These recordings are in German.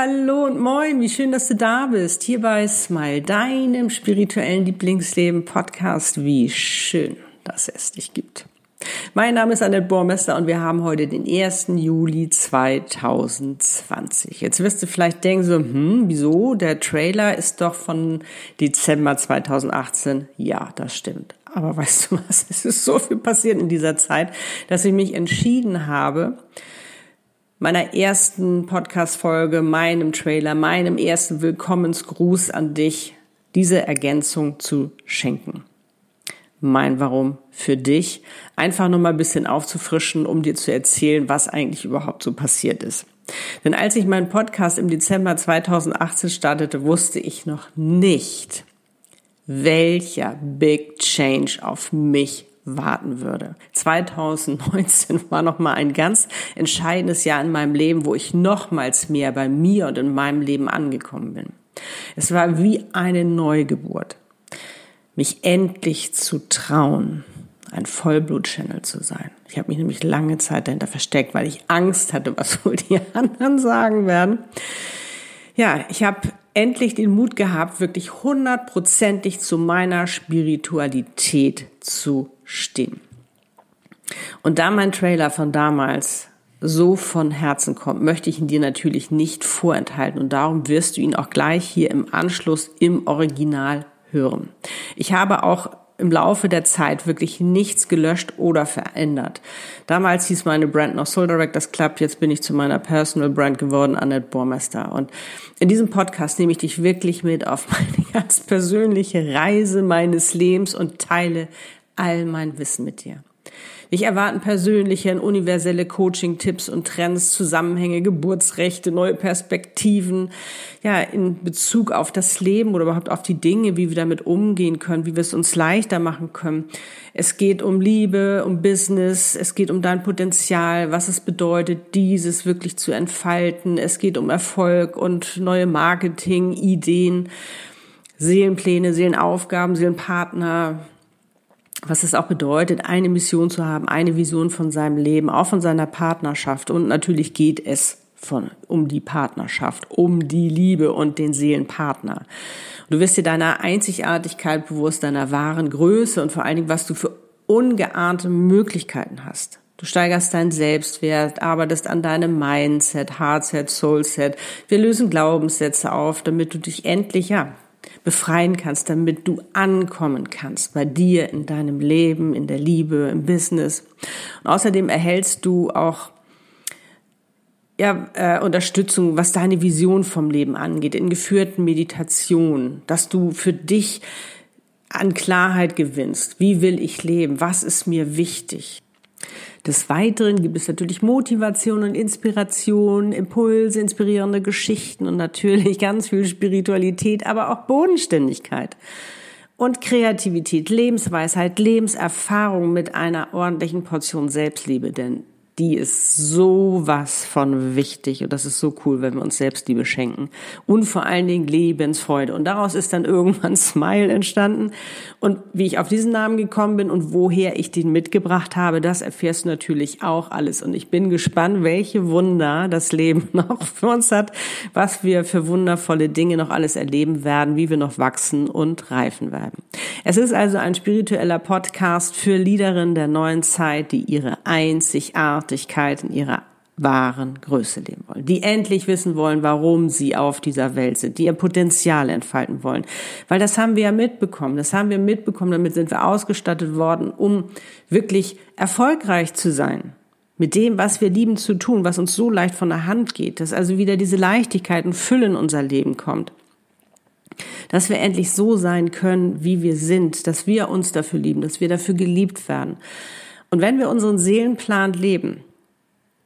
Hallo und moin, wie schön, dass du da bist. Hier bei Smile, deinem spirituellen Lieblingsleben Podcast. Wie schön, dass es dich gibt. Mein Name ist Annette Bormester und wir haben heute den 1. Juli 2020. Jetzt wirst du vielleicht denken so, hm, wieso? Der Trailer ist doch von Dezember 2018. Ja, das stimmt. Aber weißt du was? Es ist so viel passiert in dieser Zeit, dass ich mich entschieden habe, meiner ersten Podcast-Folge, meinem Trailer, meinem ersten Willkommensgruß an dich, diese Ergänzung zu schenken. Mein Warum für dich. Einfach nur mal ein bisschen aufzufrischen, um dir zu erzählen, was eigentlich überhaupt so passiert ist. Denn als ich meinen Podcast im Dezember 2018 startete, wusste ich noch nicht, welcher Big Change auf mich warten würde. 2019 war noch mal ein ganz entscheidendes Jahr in meinem Leben, wo ich nochmals mehr bei mir und in meinem Leben angekommen bin. Es war wie eine Neugeburt. Mich endlich zu trauen, ein Vollblut-Channel zu sein. Ich habe mich nämlich lange Zeit dahinter versteckt, weil ich Angst hatte, was wohl die anderen sagen werden. Ja, ich habe endlich den Mut gehabt, wirklich hundertprozentig zu meiner Spiritualität zu stehen. Und da mein Trailer von damals so von Herzen kommt, möchte ich ihn dir natürlich nicht vorenthalten und darum wirst du ihn auch gleich hier im Anschluss im Original hören. Ich habe auch im Laufe der Zeit wirklich nichts gelöscht oder verändert. Damals hieß meine Brand noch Soul Directors Club, jetzt bin ich zu meiner Personal Brand geworden, Annette Bormester. Und in diesem Podcast nehme ich dich wirklich mit auf meine ganz persönliche Reise meines Lebens und teile all mein Wissen mit dir. Ich erwarten persönliche und universelle Coaching-Tipps und Trends, Zusammenhänge, Geburtsrechte, neue Perspektiven, ja, in Bezug auf das Leben oder überhaupt auf die Dinge, wie wir damit umgehen können, wie wir es uns leichter machen können. Es geht um Liebe, um Business, es geht um dein Potenzial, was es bedeutet, dieses wirklich zu entfalten. Es geht um Erfolg und neue Marketing-Ideen, Seelenpläne, Seelenaufgaben, Seelenpartner, was es auch bedeutet, eine Mission zu haben, eine Vision von seinem Leben, auch von seiner Partnerschaft. Und natürlich geht es von, um die Partnerschaft, um die Liebe und den Seelenpartner. Du wirst dir deiner Einzigartigkeit bewusst, deiner wahren Größe und vor allen Dingen, was du für ungeahnte Möglichkeiten hast. Du steigerst deinen Selbstwert, arbeitest an deinem Mindset, Heartset, Soulset. Wir lösen Glaubenssätze auf, damit du dich endlich, ja, befreien kannst, damit du ankommen kannst bei dir, in deinem Leben, in der Liebe, im Business. Und außerdem erhältst du auch ja, äh, Unterstützung, was deine Vision vom Leben angeht, in geführten Meditationen, dass du für dich an Klarheit gewinnst. Wie will ich leben? Was ist mir wichtig? Des Weiteren gibt es natürlich Motivation und Inspiration, Impulse, inspirierende Geschichten und natürlich ganz viel Spiritualität, aber auch Bodenständigkeit und Kreativität, Lebensweisheit, Lebenserfahrung mit einer ordentlichen Portion Selbstliebe, denn die ist so was von wichtig und das ist so cool, wenn wir uns Selbstliebe schenken. Und vor allen Dingen Lebensfreude. Und daraus ist dann irgendwann Smile entstanden. Und wie ich auf diesen Namen gekommen bin und woher ich den mitgebracht habe, das erfährst du natürlich auch alles. Und ich bin gespannt, welche Wunder das Leben noch für uns hat, was wir für wundervolle Dinge noch alles erleben werden, wie wir noch wachsen und reifen werden. Es ist also ein spiritueller Podcast für Liederinnen der neuen Zeit, die ihre einzigartige Einzigartigkeit in ihrer wahren Größe leben wollen, die endlich wissen wollen, warum sie auf dieser Welt sind, die ihr Potenzial entfalten wollen. Weil das haben wir ja mitbekommen, das haben wir mitbekommen, damit sind wir ausgestattet worden, um wirklich erfolgreich zu sein. Mit dem, was wir lieben zu tun, was uns so leicht von der Hand geht, dass also wieder diese Leichtigkeit und Fülle in unser Leben kommt. Dass wir endlich so sein können, wie wir sind, dass wir uns dafür lieben, dass wir dafür geliebt werden und wenn wir unseren Seelenplan leben,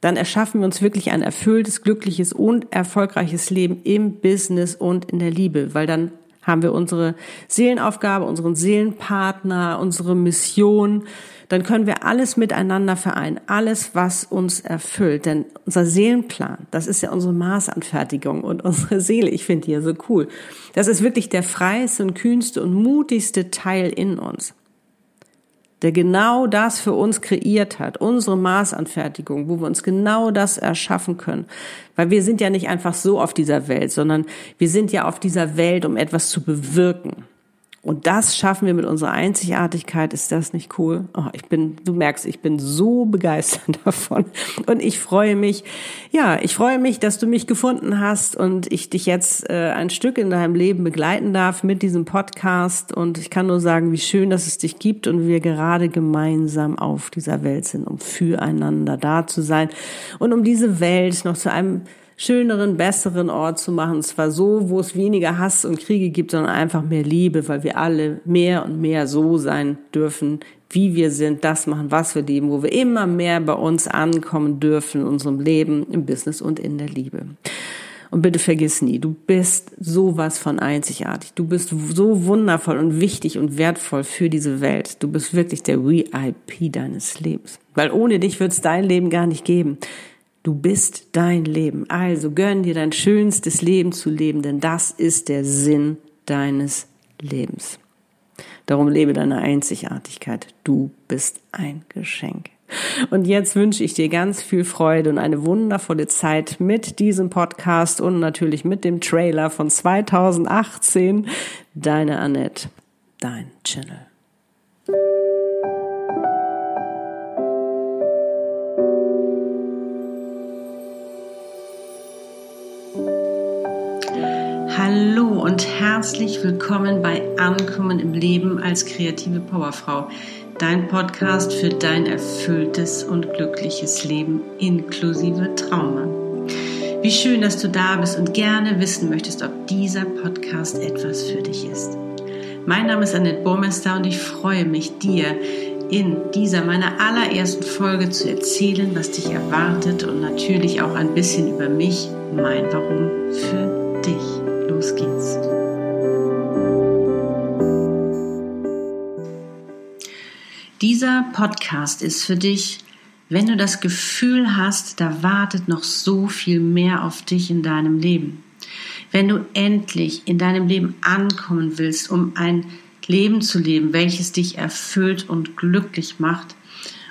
dann erschaffen wir uns wirklich ein erfülltes, glückliches und erfolgreiches Leben im Business und in der Liebe, weil dann haben wir unsere Seelenaufgabe, unseren Seelenpartner, unsere Mission, dann können wir alles miteinander vereinen, alles, was uns erfüllt. Denn unser Seelenplan, das ist ja unsere Maßanfertigung und unsere Seele, ich finde die ja so cool. Das ist wirklich der freieste und kühnste und mutigste Teil in uns. Der genau das für uns kreiert hat, unsere Maßanfertigung, wo wir uns genau das erschaffen können. Weil wir sind ja nicht einfach so auf dieser Welt, sondern wir sind ja auf dieser Welt, um etwas zu bewirken. Und das schaffen wir mit unserer Einzigartigkeit. Ist das nicht cool? Oh, ich bin, du merkst, ich bin so begeistert davon. Und ich freue mich, ja, ich freue mich, dass du mich gefunden hast und ich dich jetzt äh, ein Stück in deinem Leben begleiten darf mit diesem Podcast. Und ich kann nur sagen, wie schön, dass es dich gibt und wir gerade gemeinsam auf dieser Welt sind, um füreinander da zu sein und um diese Welt noch zu einem schöneren, besseren Ort zu machen. Und zwar so, wo es weniger Hass und Kriege gibt, sondern einfach mehr Liebe, weil wir alle mehr und mehr so sein dürfen, wie wir sind, das machen, was wir lieben, wo wir immer mehr bei uns ankommen dürfen in unserem Leben, im Business und in der Liebe. Und bitte vergiss nie, du bist sowas von einzigartig. Du bist so wundervoll und wichtig und wertvoll für diese Welt. Du bist wirklich der VIP deines Lebens. Weil ohne dich wird es dein Leben gar nicht geben. Du bist dein Leben. Also gönn dir dein schönstes Leben zu leben, denn das ist der Sinn deines Lebens. Darum lebe deine Einzigartigkeit. Du bist ein Geschenk. Und jetzt wünsche ich dir ganz viel Freude und eine wundervolle Zeit mit diesem Podcast und natürlich mit dem Trailer von 2018. Deine Annette, dein Channel. Und herzlich willkommen bei Ankommen im Leben als kreative Powerfrau, dein Podcast für dein erfülltes und glückliches Leben inklusive Trauma. Wie schön, dass du da bist und gerne wissen möchtest, ob dieser Podcast etwas für dich ist. Mein Name ist Annette Burmester und ich freue mich, dir in dieser meiner allerersten Folge zu erzählen, was dich erwartet und natürlich auch ein bisschen über mich, mein Warum für dich. Dieser Podcast ist für dich, wenn du das Gefühl hast, da wartet noch so viel mehr auf dich in deinem Leben. Wenn du endlich in deinem Leben ankommen willst, um ein Leben zu leben, welches dich erfüllt und glücklich macht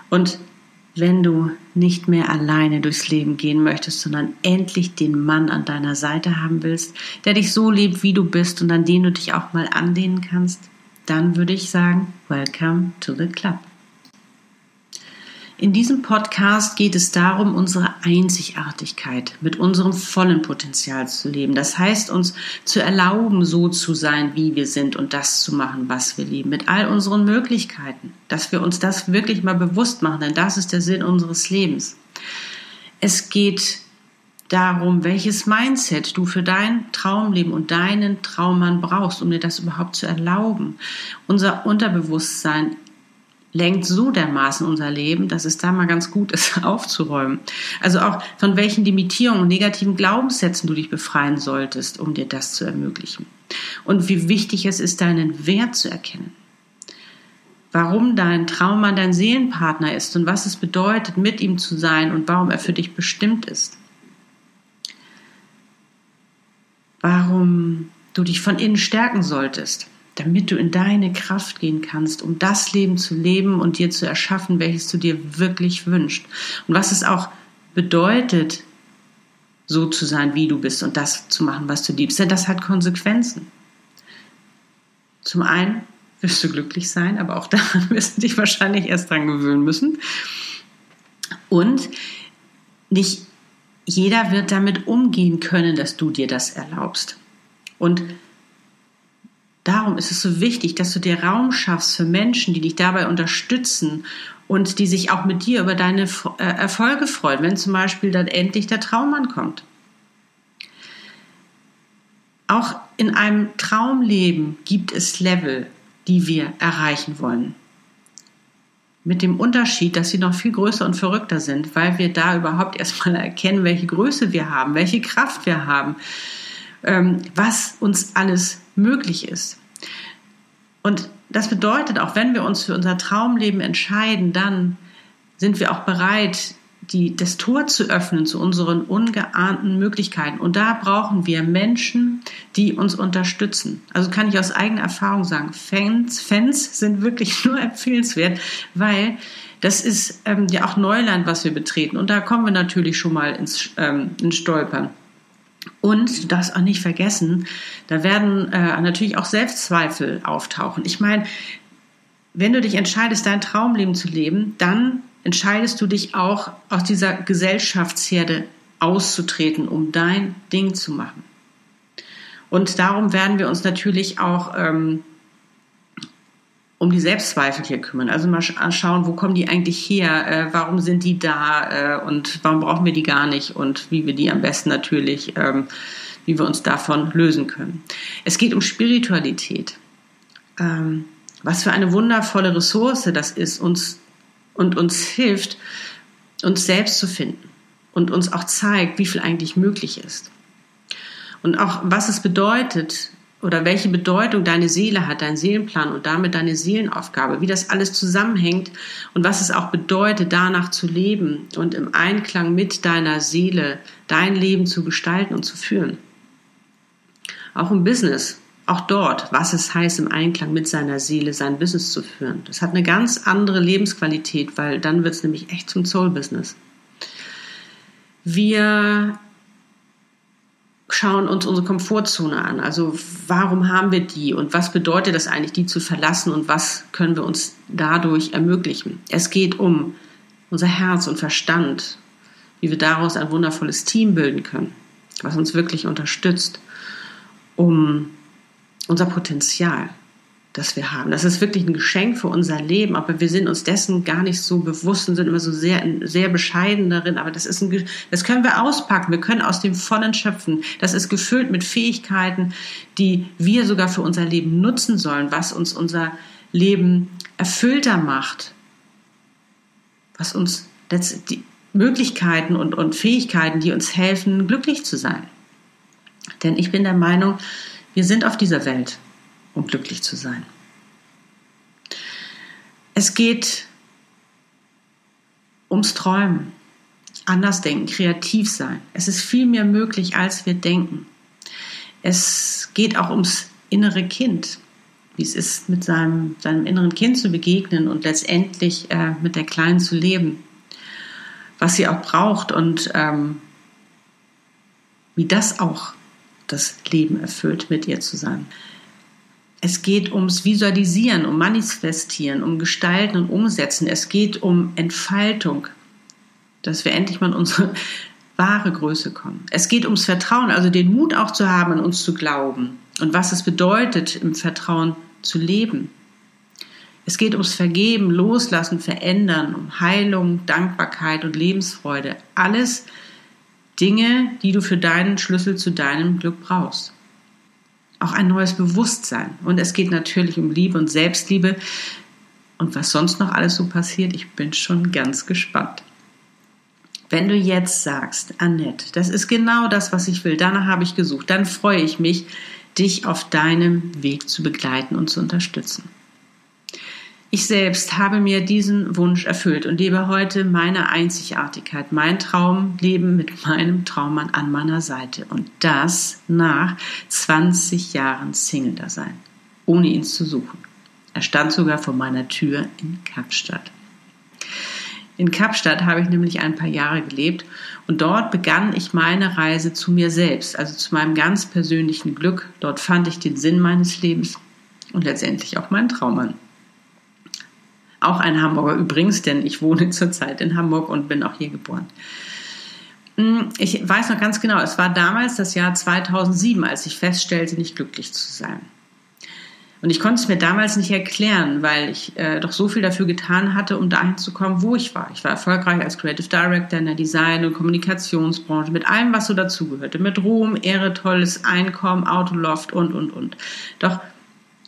und wenn du nicht mehr alleine durchs Leben gehen möchtest, sondern endlich den Mann an deiner Seite haben willst, der dich so liebt, wie du bist und an den du dich auch mal anlehnen kannst, dann würde ich sagen, welcome to the club. In diesem Podcast geht es darum, unsere Einzigartigkeit mit unserem vollen Potenzial zu leben. Das heißt, uns zu erlauben, so zu sein, wie wir sind und das zu machen, was wir lieben, mit all unseren Möglichkeiten. Dass wir uns das wirklich mal bewusst machen, denn das ist der Sinn unseres Lebens. Es geht darum, welches Mindset du für dein Traumleben und deinen Traummann brauchst, um dir das überhaupt zu erlauben. Unser Unterbewusstsein lenkt so dermaßen unser Leben, dass es da mal ganz gut ist, aufzuräumen. Also auch von welchen Limitierungen und negativen Glaubenssätzen du dich befreien solltest, um dir das zu ermöglichen. Und wie wichtig es ist, deinen Wert zu erkennen. Warum dein Traummann dein Seelenpartner ist und was es bedeutet, mit ihm zu sein und warum er für dich bestimmt ist. Warum du dich von innen stärken solltest damit du in deine Kraft gehen kannst, um das Leben zu leben und dir zu erschaffen, welches du dir wirklich wünschst. Und was es auch bedeutet, so zu sein, wie du bist und das zu machen, was du liebst. Denn das hat Konsequenzen. Zum einen wirst du glücklich sein, aber auch daran wirst du dich wahrscheinlich erst dran gewöhnen müssen. Und nicht jeder wird damit umgehen können, dass du dir das erlaubst. Und Darum ist es so wichtig, dass du dir Raum schaffst für Menschen, die dich dabei unterstützen und die sich auch mit dir über deine äh, Erfolge freuen, wenn zum Beispiel dann endlich der Traummann kommt. Auch in einem Traumleben gibt es Level, die wir erreichen wollen. Mit dem Unterschied, dass sie noch viel größer und verrückter sind, weil wir da überhaupt erstmal erkennen, welche Größe wir haben, welche Kraft wir haben, was uns alles möglich ist. Und das bedeutet, auch wenn wir uns für unser Traumleben entscheiden, dann sind wir auch bereit, die, das Tor zu öffnen zu unseren ungeahnten Möglichkeiten. Und da brauchen wir Menschen, die uns unterstützen. Also kann ich aus eigener Erfahrung sagen, Fans, Fans sind wirklich nur empfehlenswert, weil das ist ähm, ja auch Neuland, was wir betreten. Und da kommen wir natürlich schon mal ins, ähm, ins Stolpern. Und du darfst auch nicht vergessen, da werden äh, natürlich auch Selbstzweifel auftauchen. Ich meine, wenn du dich entscheidest, dein Traumleben zu leben, dann entscheidest du dich auch aus dieser Gesellschaftsherde auszutreten, um dein Ding zu machen. Und darum werden wir uns natürlich auch ähm, um die Selbstzweifel hier kümmern. Also mal schauen, wo kommen die eigentlich her, äh, warum sind die da äh, und warum brauchen wir die gar nicht und wie wir die am besten natürlich, ähm, wie wir uns davon lösen können. Es geht um Spiritualität. Ähm, was für eine wundervolle Ressource das ist, uns und uns hilft, uns selbst zu finden und uns auch zeigt, wie viel eigentlich möglich ist. Und auch was es bedeutet oder welche Bedeutung deine Seele hat, dein Seelenplan und damit deine Seelenaufgabe, wie das alles zusammenhängt und was es auch bedeutet, danach zu leben und im Einklang mit deiner Seele dein Leben zu gestalten und zu führen. Auch im Business auch dort, was es heißt, im Einklang mit seiner Seele sein Business zu führen. Das hat eine ganz andere Lebensqualität, weil dann wird es nämlich echt zum Soul-Business. Wir schauen uns unsere Komfortzone an. Also warum haben wir die und was bedeutet das eigentlich, die zu verlassen und was können wir uns dadurch ermöglichen? Es geht um unser Herz und Verstand, wie wir daraus ein wundervolles Team bilden können, was uns wirklich unterstützt, um unser Potenzial, das wir haben. Das ist wirklich ein Geschenk für unser Leben, aber wir sind uns dessen gar nicht so bewusst und sind immer so sehr, sehr bescheiden darin. Aber das ist ein, das können wir auspacken. Wir können aus dem Vollen schöpfen. Das ist gefüllt mit Fähigkeiten, die wir sogar für unser Leben nutzen sollen, was uns unser Leben erfüllter macht, was uns die Möglichkeiten und, und Fähigkeiten, die uns helfen, glücklich zu sein. Denn ich bin der Meinung, wir sind auf dieser Welt, um glücklich zu sein. Es geht ums Träumen, anders denken, kreativ sein. Es ist viel mehr möglich, als wir denken. Es geht auch ums innere Kind, wie es ist, mit seinem, seinem inneren Kind zu begegnen und letztendlich äh, mit der Kleinen zu leben, was sie auch braucht und ähm, wie das auch das Leben erfüllt, mit ihr zu sein. Es geht ums Visualisieren, um Manifestieren, um Gestalten und Umsetzen. Es geht um Entfaltung, dass wir endlich mal in unsere wahre Größe kommen. Es geht ums Vertrauen, also den Mut auch zu haben, an uns zu glauben und was es bedeutet, im Vertrauen zu leben. Es geht ums Vergeben, Loslassen, Verändern, um Heilung, Dankbarkeit und Lebensfreude. Alles, Dinge, die du für deinen Schlüssel zu deinem Glück brauchst. Auch ein neues Bewusstsein. Und es geht natürlich um Liebe und Selbstliebe. Und was sonst noch alles so passiert, ich bin schon ganz gespannt. Wenn du jetzt sagst, Annette, das ist genau das, was ich will, danach habe ich gesucht, dann freue ich mich, dich auf deinem Weg zu begleiten und zu unterstützen. Ich selbst habe mir diesen Wunsch erfüllt und lebe heute meine Einzigartigkeit, mein Traumleben mit meinem Traummann an meiner Seite. Und das nach 20 Jahren Single-Dasein, ohne ihn zu suchen. Er stand sogar vor meiner Tür in Kapstadt. In Kapstadt habe ich nämlich ein paar Jahre gelebt und dort begann ich meine Reise zu mir selbst, also zu meinem ganz persönlichen Glück. Dort fand ich den Sinn meines Lebens und letztendlich auch meinen Traummann. Auch ein Hamburger übrigens, denn ich wohne zurzeit in Hamburg und bin auch hier geboren. Hm, ich weiß noch ganz genau, es war damals das Jahr 2007, als ich feststellte, nicht glücklich zu sein. Und ich konnte es mir damals nicht erklären, weil ich äh, doch so viel dafür getan hatte, um dahin zu kommen, wo ich war. Ich war erfolgreich als Creative Director in der Design- und Kommunikationsbranche, mit allem, was so dazugehörte. Mit Ruhm, Ehre, tolles Einkommen, Autoloft und, und, und. Doch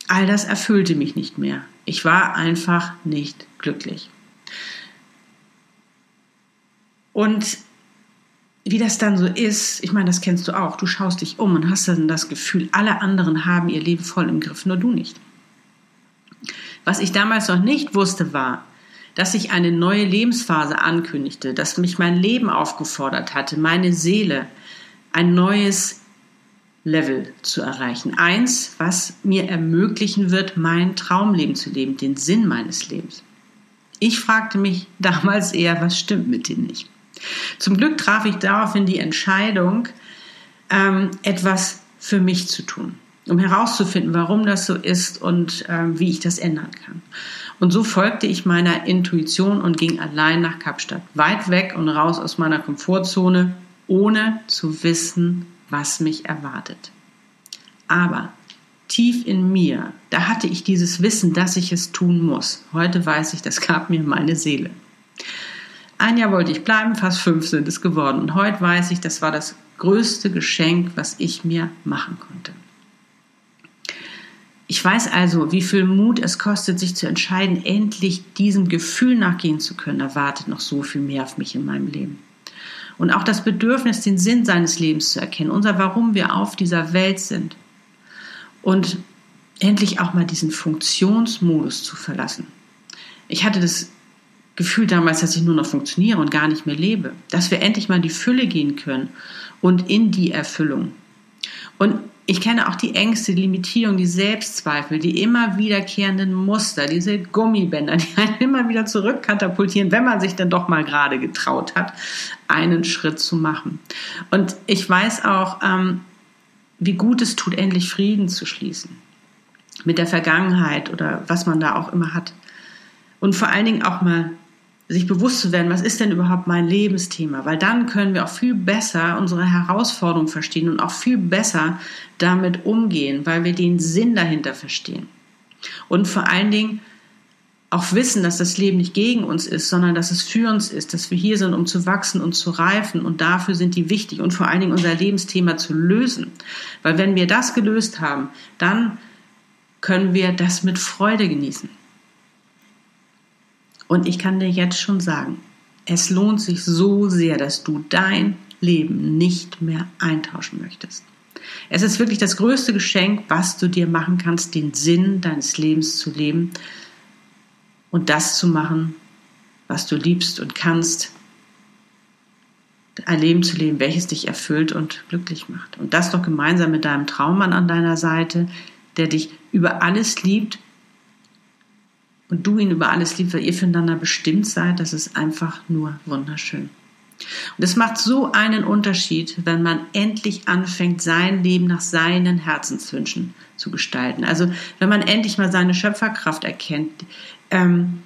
all das erfüllte mich nicht mehr. Ich war einfach nicht glücklich. Und wie das dann so ist, ich meine, das kennst du auch. Du schaust dich um und hast dann das Gefühl, alle anderen haben ihr Leben voll im Griff, nur du nicht. Was ich damals noch nicht wusste, war, dass sich eine neue Lebensphase ankündigte, dass mich mein Leben aufgefordert hatte, meine Seele, ein neues Level zu erreichen. Eins, was mir ermöglichen wird, mein Traumleben zu leben, den Sinn meines Lebens. Ich fragte mich damals eher, was stimmt mit dir nicht? Zum Glück traf ich daraufhin die Entscheidung, ähm, etwas für mich zu tun, um herauszufinden, warum das so ist und ähm, wie ich das ändern kann. Und so folgte ich meiner Intuition und ging allein nach Kapstadt, weit weg und raus aus meiner Komfortzone, ohne zu wissen, was mich erwartet. Aber tief in mir, da hatte ich dieses Wissen, dass ich es tun muss. Heute weiß ich, das gab mir meine Seele. Ein Jahr wollte ich bleiben, fast fünf sind es geworden. Und heute weiß ich, das war das größte Geschenk, was ich mir machen konnte. Ich weiß also, wie viel Mut es kostet, sich zu entscheiden, endlich diesem Gefühl nachgehen zu können. Da wartet noch so viel mehr auf mich in meinem Leben. Und auch das Bedürfnis, den Sinn seines Lebens zu erkennen, unser Warum wir auf dieser Welt sind. Und endlich auch mal diesen Funktionsmodus zu verlassen. Ich hatte das Gefühl damals, dass ich nur noch funktioniere und gar nicht mehr lebe. Dass wir endlich mal in die Fülle gehen können und in die Erfüllung. Und ich kenne auch die Ängste, die Limitierung, die Selbstzweifel, die immer wiederkehrenden Muster, diese Gummibänder, die einen immer wieder zurückkatapultieren, wenn man sich dann doch mal gerade getraut hat, einen Schritt zu machen. Und ich weiß auch, ähm, wie gut es tut, endlich Frieden zu schließen mit der Vergangenheit oder was man da auch immer hat. Und vor allen Dingen auch mal sich bewusst zu werden, was ist denn überhaupt mein Lebensthema? Weil dann können wir auch viel besser unsere Herausforderungen verstehen und auch viel besser damit umgehen, weil wir den Sinn dahinter verstehen. Und vor allen Dingen auch wissen, dass das Leben nicht gegen uns ist, sondern dass es für uns ist, dass wir hier sind, um zu wachsen und zu reifen und dafür sind die wichtig und vor allen Dingen unser Lebensthema zu lösen. Weil wenn wir das gelöst haben, dann können wir das mit Freude genießen. Und ich kann dir jetzt schon sagen, es lohnt sich so sehr, dass du dein Leben nicht mehr eintauschen möchtest. Es ist wirklich das größte Geschenk, was du dir machen kannst, den Sinn deines Lebens zu leben und das zu machen, was du liebst und kannst. Ein Leben zu leben, welches dich erfüllt und glücklich macht. Und das doch gemeinsam mit deinem Traummann an deiner Seite, der dich über alles liebt und du ihn über alles liebst, weil ihr füreinander bestimmt seid, das ist einfach nur wunderschön. Und es macht so einen Unterschied, wenn man endlich anfängt, sein Leben nach seinen Herzenswünschen zu gestalten. Also wenn man endlich mal seine Schöpferkraft erkennt ähm,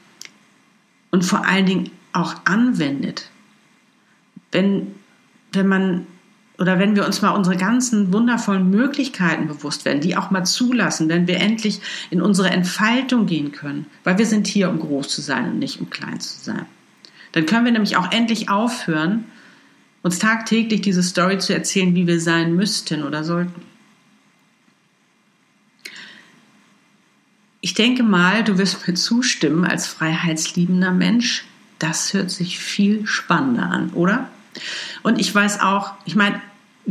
und vor allen Dingen auch anwendet. Wenn, wenn man oder wenn wir uns mal unsere ganzen wundervollen Möglichkeiten bewusst werden, die auch mal zulassen, wenn wir endlich in unsere Entfaltung gehen können, weil wir sind hier, um groß zu sein und nicht um klein zu sein. Dann können wir nämlich auch endlich aufhören, uns tagtäglich diese Story zu erzählen, wie wir sein müssten oder sollten. Ich denke mal, du wirst mir zustimmen als freiheitsliebender Mensch. Das hört sich viel spannender an, oder? Und ich weiß auch, ich meine,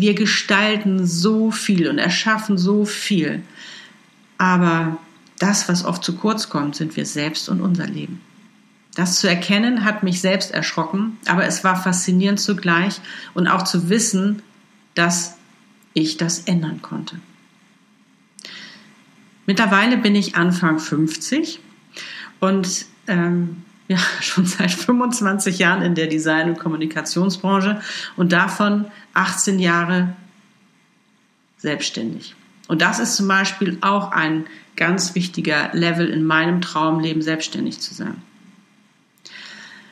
wir gestalten so viel und erschaffen so viel. Aber das, was oft zu kurz kommt, sind wir selbst und unser Leben. Das zu erkennen hat mich selbst erschrocken, aber es war faszinierend zugleich und auch zu wissen, dass ich das ändern konnte. Mittlerweile bin ich Anfang 50 und ähm, ja, schon seit 25 Jahren in der Design- und Kommunikationsbranche und davon 18 Jahre selbstständig. Und das ist zum Beispiel auch ein ganz wichtiger Level in meinem Traumleben, selbstständig zu sein.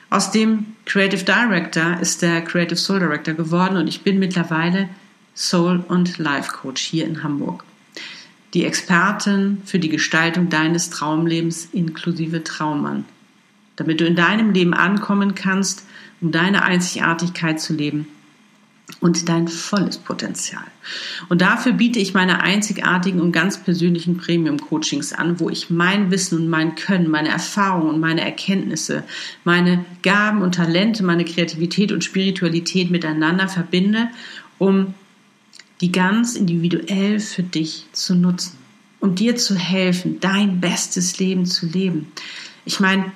Aus dem Creative Director ist der Creative Soul Director geworden und ich bin mittlerweile Soul und Life Coach hier in Hamburg. Die Expertin für die Gestaltung deines Traumlebens inklusive Traummann damit du in deinem Leben ankommen kannst, um deine Einzigartigkeit zu leben und dein volles Potenzial. Und dafür biete ich meine einzigartigen und ganz persönlichen Premium-Coachings an, wo ich mein Wissen und mein Können, meine Erfahrungen und meine Erkenntnisse, meine Gaben und Talente, meine Kreativität und Spiritualität miteinander verbinde, um die ganz individuell für dich zu nutzen, um dir zu helfen, dein bestes Leben zu leben. Ich meine,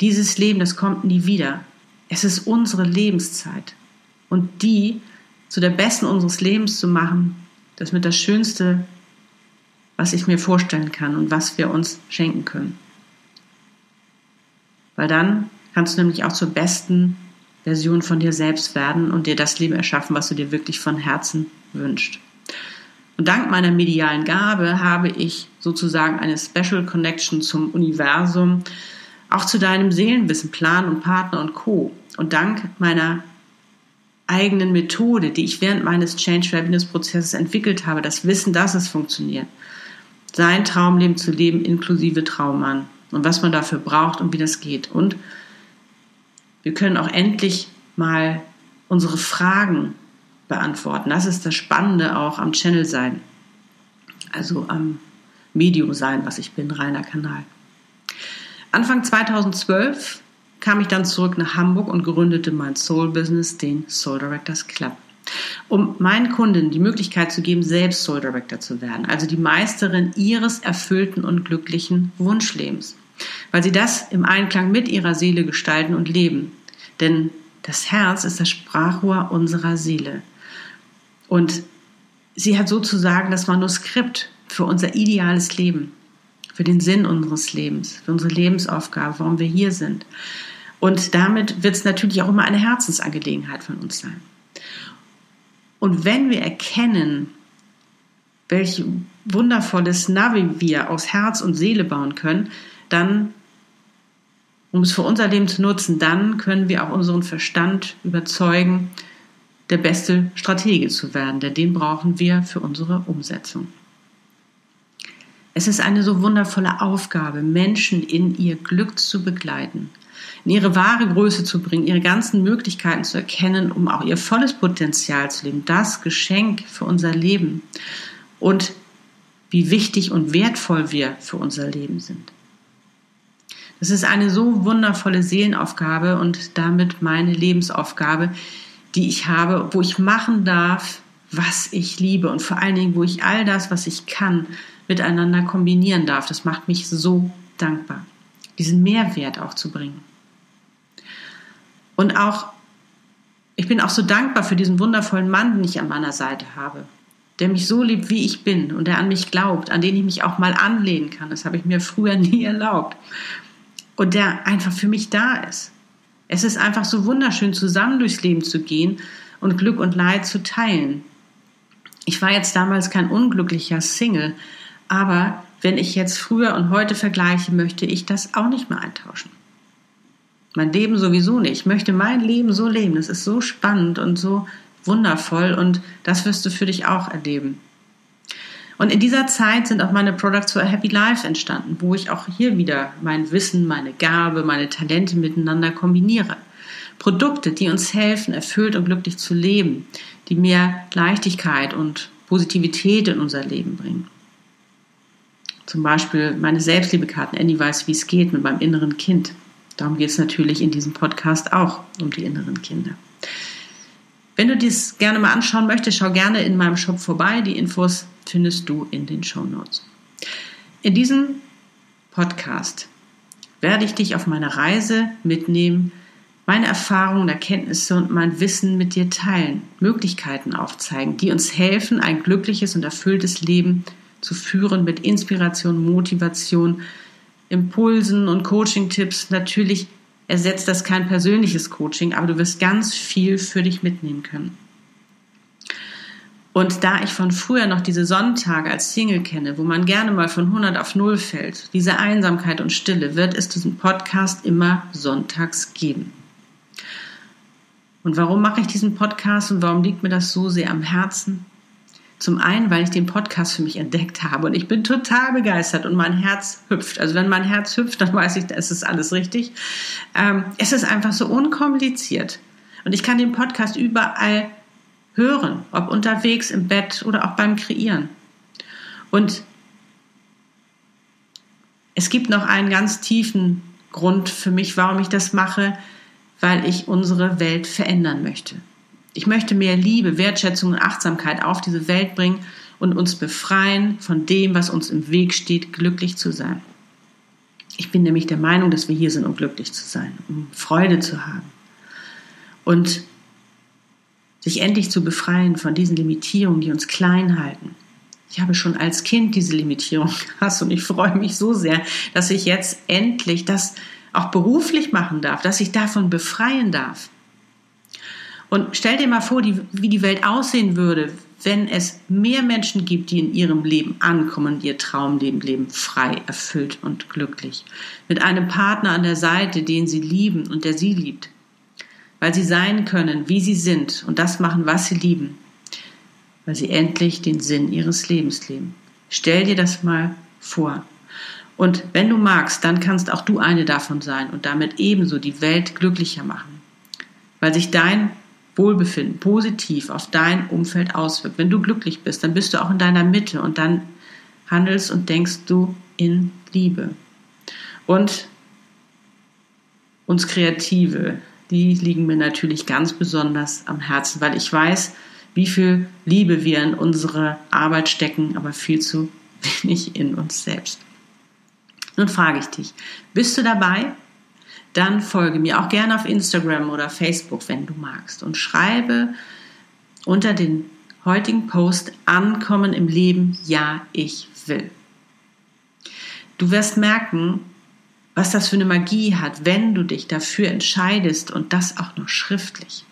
Dieses Leben, das kommt nie wieder. Es ist unsere Lebenszeit. Und die zu der besten unseres Lebens zu machen, das mit das Schönste, was ich mir vorstellen kann und was wir uns schenken können. Weil dann kannst du nämlich auch zur besten Version von dir selbst werden und dir das Leben erschaffen, was du dir wirklich von Herzen wünschst. Und dank meiner medialen Gabe habe ich sozusagen eine Special Connection zum Universum, auch zu deinem Seelenwissen, Plan und Partner und Co. Und dank meiner eigenen Methode, die ich während meines Change Happiness Prozesses entwickelt habe, das Wissen, dass es funktioniert, sein Traumleben zu leben inklusive Traummann und was man dafür braucht und wie das geht. Und wir können auch endlich mal unsere Fragen beantworten. Das ist das Spannende auch am Channel sein. Also am Medium sein, was ich bin, reiner Kanal. Anfang 2012 kam ich dann zurück nach Hamburg und gründete mein Soul Business, den Soul Directors Club. Um meinen Kunden die Möglichkeit zu geben, selbst Soul Director zu werden, also die Meisterin ihres erfüllten und glücklichen Wunschlebens, weil sie das im Einklang mit ihrer Seele gestalten und leben. Denn das Herz ist das Sprachrohr unserer Seele. Und sie hat sozusagen das Manuskript für unser ideales Leben, für den Sinn unseres Lebens, für unsere Lebensaufgabe, warum wir hier sind. Und damit wird es natürlich auch immer eine Herzensangelegenheit von uns sein. Und wenn wir erkennen, welch wundervolles Navi wir aus Herz und Seele bauen können, dann, um es für unser Leben zu nutzen, dann können wir auch unseren Verstand überzeugen, der beste Stratege zu werden, denn den brauchen wir für unsere Umsetzung. Es ist eine so wundervolle Aufgabe, Menschen in ihr Glück zu begleiten, in ihre wahre Größe zu bringen, ihre ganzen Möglichkeiten zu erkennen, um auch ihr volles Potenzial zu leben, das Geschenk für unser Leben und wie wichtig und wertvoll wir für unser Leben sind. Das ist eine so wundervolle Seelenaufgabe und damit meine Lebensaufgabe, die ich habe, wo ich machen darf, was ich liebe und vor allen Dingen, wo ich all das, was ich kann, miteinander kombinieren darf. Das macht mich so dankbar, diesen Mehrwert auch zu bringen. Und auch, ich bin auch so dankbar für diesen wundervollen Mann, den ich an meiner Seite habe, der mich so liebt, wie ich bin und der an mich glaubt, an den ich mich auch mal anlehnen kann. Das habe ich mir früher nie erlaubt. Und der einfach für mich da ist. Es ist einfach so wunderschön, zusammen durchs Leben zu gehen und Glück und Leid zu teilen. Ich war jetzt damals kein unglücklicher Single, aber wenn ich jetzt früher und heute vergleiche, möchte ich das auch nicht mehr eintauschen. Mein Leben sowieso nicht. Ich möchte mein Leben so leben. Das ist so spannend und so wundervoll und das wirst du für dich auch erleben. Und in dieser Zeit sind auch meine Products for a Happy Life entstanden, wo ich auch hier wieder mein Wissen, meine Gabe, meine Talente miteinander kombiniere. Produkte, die uns helfen, erfüllt und glücklich zu leben, die mehr Leichtigkeit und Positivität in unser Leben bringen. Zum Beispiel meine Selbstliebekarten. Annie weiß, wie es geht mit meinem inneren Kind. Darum geht es natürlich in diesem Podcast auch um die inneren Kinder. Wenn du dies gerne mal anschauen möchtest, schau gerne in meinem Shop vorbei. Die Infos findest du in den Show Notes. In diesem Podcast werde ich dich auf meine Reise mitnehmen, meine Erfahrungen, Erkenntnisse und mein Wissen mit dir teilen, Möglichkeiten aufzeigen, die uns helfen, ein glückliches und erfülltes Leben zu führen mit Inspiration, Motivation, Impulsen und Coaching-Tipps. Natürlich ersetzt das kein persönliches Coaching, aber du wirst ganz viel für dich mitnehmen können. Und da ich von früher noch diese Sonntage als Single kenne, wo man gerne mal von 100 auf 0 fällt, diese Einsamkeit und Stille, wird es diesen Podcast immer sonntags geben. Und warum mache ich diesen Podcast und warum liegt mir das so sehr am Herzen? Zum einen, weil ich den Podcast für mich entdeckt habe und ich bin total begeistert und mein Herz hüpft. Also wenn mein Herz hüpft, dann weiß ich, es ist alles richtig. Ähm, es ist einfach so unkompliziert. Und ich kann den Podcast überall hören, ob unterwegs, im Bett oder auch beim Kreieren. Und es gibt noch einen ganz tiefen Grund für mich, warum ich das mache, weil ich unsere Welt verändern möchte. Ich möchte mehr Liebe, Wertschätzung und Achtsamkeit auf diese Welt bringen und uns befreien von dem, was uns im Weg steht, glücklich zu sein. Ich bin nämlich der Meinung, dass wir hier sind, um glücklich zu sein, um Freude zu haben. Und sich endlich zu befreien von diesen Limitierungen, die uns klein halten. Ich habe schon als Kind diese Limitierung gehasst und ich freue mich so sehr, dass ich jetzt endlich das auch beruflich machen darf, dass ich davon befreien darf. Und stell dir mal vor, die, wie die Welt aussehen würde, wenn es mehr Menschen gibt, die in ihrem Leben ankommen, ihr Traumleben leben, frei, erfüllt und glücklich. Mit einem Partner an der Seite, den sie lieben und der sie liebt. Weil sie sein können, wie sie sind und das machen, was sie lieben. Weil sie endlich den Sinn ihres Lebens leben. Stell dir das mal vor. Und wenn du magst, dann kannst auch du eine davon sein und damit ebenso die Welt glücklicher machen. Weil sich dein Wohlbefinden positiv auf dein Umfeld auswirkt. Wenn du glücklich bist, dann bist du auch in deiner Mitte und dann handelst und denkst du in Liebe. Und uns Kreative, die liegen mir natürlich ganz besonders am Herzen, weil ich weiß, wie viel Liebe wir in unsere Arbeit stecken, aber viel zu wenig in uns selbst. Nun frage ich dich, bist du dabei? Dann folge mir auch gerne auf Instagram oder Facebook, wenn du magst, und schreibe unter den heutigen Post Ankommen im Leben, ja, ich will. Du wirst merken, was das für eine Magie hat, wenn du dich dafür entscheidest und das auch noch schriftlich.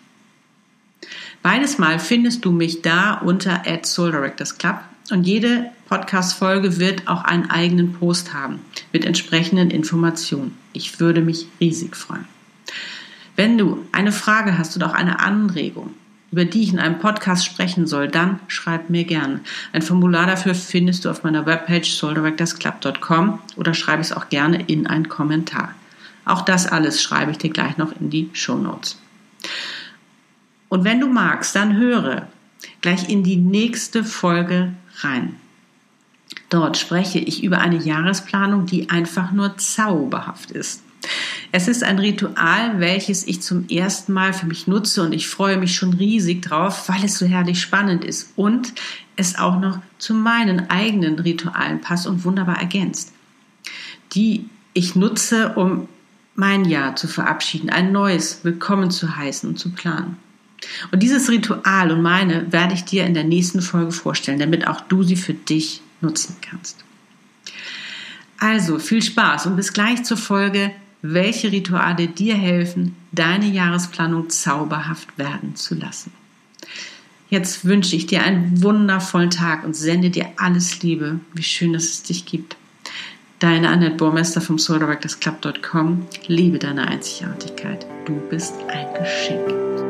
Beides Mal findest du mich da unter Soul Directors Club und jede Podcast-Folge wird auch einen eigenen Post haben mit entsprechenden Informationen. Ich würde mich riesig freuen. Wenn du eine Frage hast oder auch eine Anregung, über die ich in einem Podcast sprechen soll, dann schreib mir gerne. Ein Formular dafür findest du auf meiner Webpage souldirectorsclub.com oder schreib es auch gerne in einen Kommentar. Auch das alles schreibe ich dir gleich noch in die Show Notes. Und wenn du magst, dann höre gleich in die nächste Folge rein. Dort spreche ich über eine Jahresplanung, die einfach nur zauberhaft ist. Es ist ein Ritual, welches ich zum ersten Mal für mich nutze und ich freue mich schon riesig drauf, weil es so herrlich spannend ist und es auch noch zu meinen eigenen Ritualen passt und wunderbar ergänzt, die ich nutze, um mein Jahr zu verabschieden, ein neues willkommen zu heißen und zu planen. Und dieses Ritual und meine werde ich dir in der nächsten Folge vorstellen, damit auch du sie für dich nutzen kannst. Also viel Spaß und bis gleich zur Folge, welche Rituale dir helfen, deine Jahresplanung zauberhaft werden zu lassen. Jetzt wünsche ich dir einen wundervollen Tag und sende dir alles Liebe. Wie schön, dass es dich gibt. Deine Annette Burmester vom SoulDirectorsClub.com. Liebe deine Einzigartigkeit. Du bist ein Geschenk.